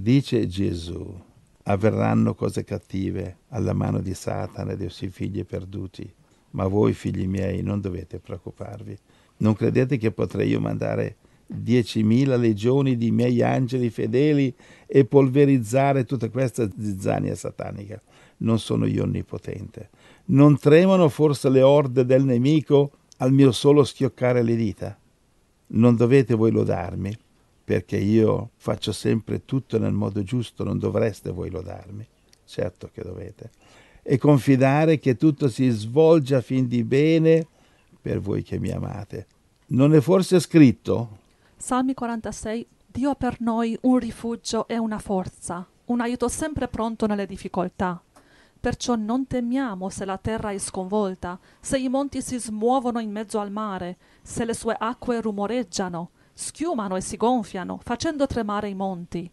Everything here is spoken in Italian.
Dice Gesù, avverranno cose cattive alla mano di Satana e dei suoi figli perduti, ma voi figli miei non dovete preoccuparvi. Non credete che potrei io mandare diecimila legioni di miei angeli fedeli e polverizzare tutta questa zizzania satanica? Non sono io onnipotente. Non tremano forse le orde del nemico al mio solo schioccare le dita? Non dovete voi lodarmi, perché io faccio sempre tutto nel modo giusto, non dovreste voi lodarmi. Certo che dovete. E confidare che tutto si svolge a fin di bene per voi che mi amate. Non è forse scritto? Salmi 46. Dio per noi un rifugio e una forza, un aiuto sempre pronto nelle difficoltà. Perciò non temiamo se la terra è sconvolta, se i monti si smuovono in mezzo al mare, se le sue acque rumoreggiano, schiumano e si gonfiano, facendo tremare i monti.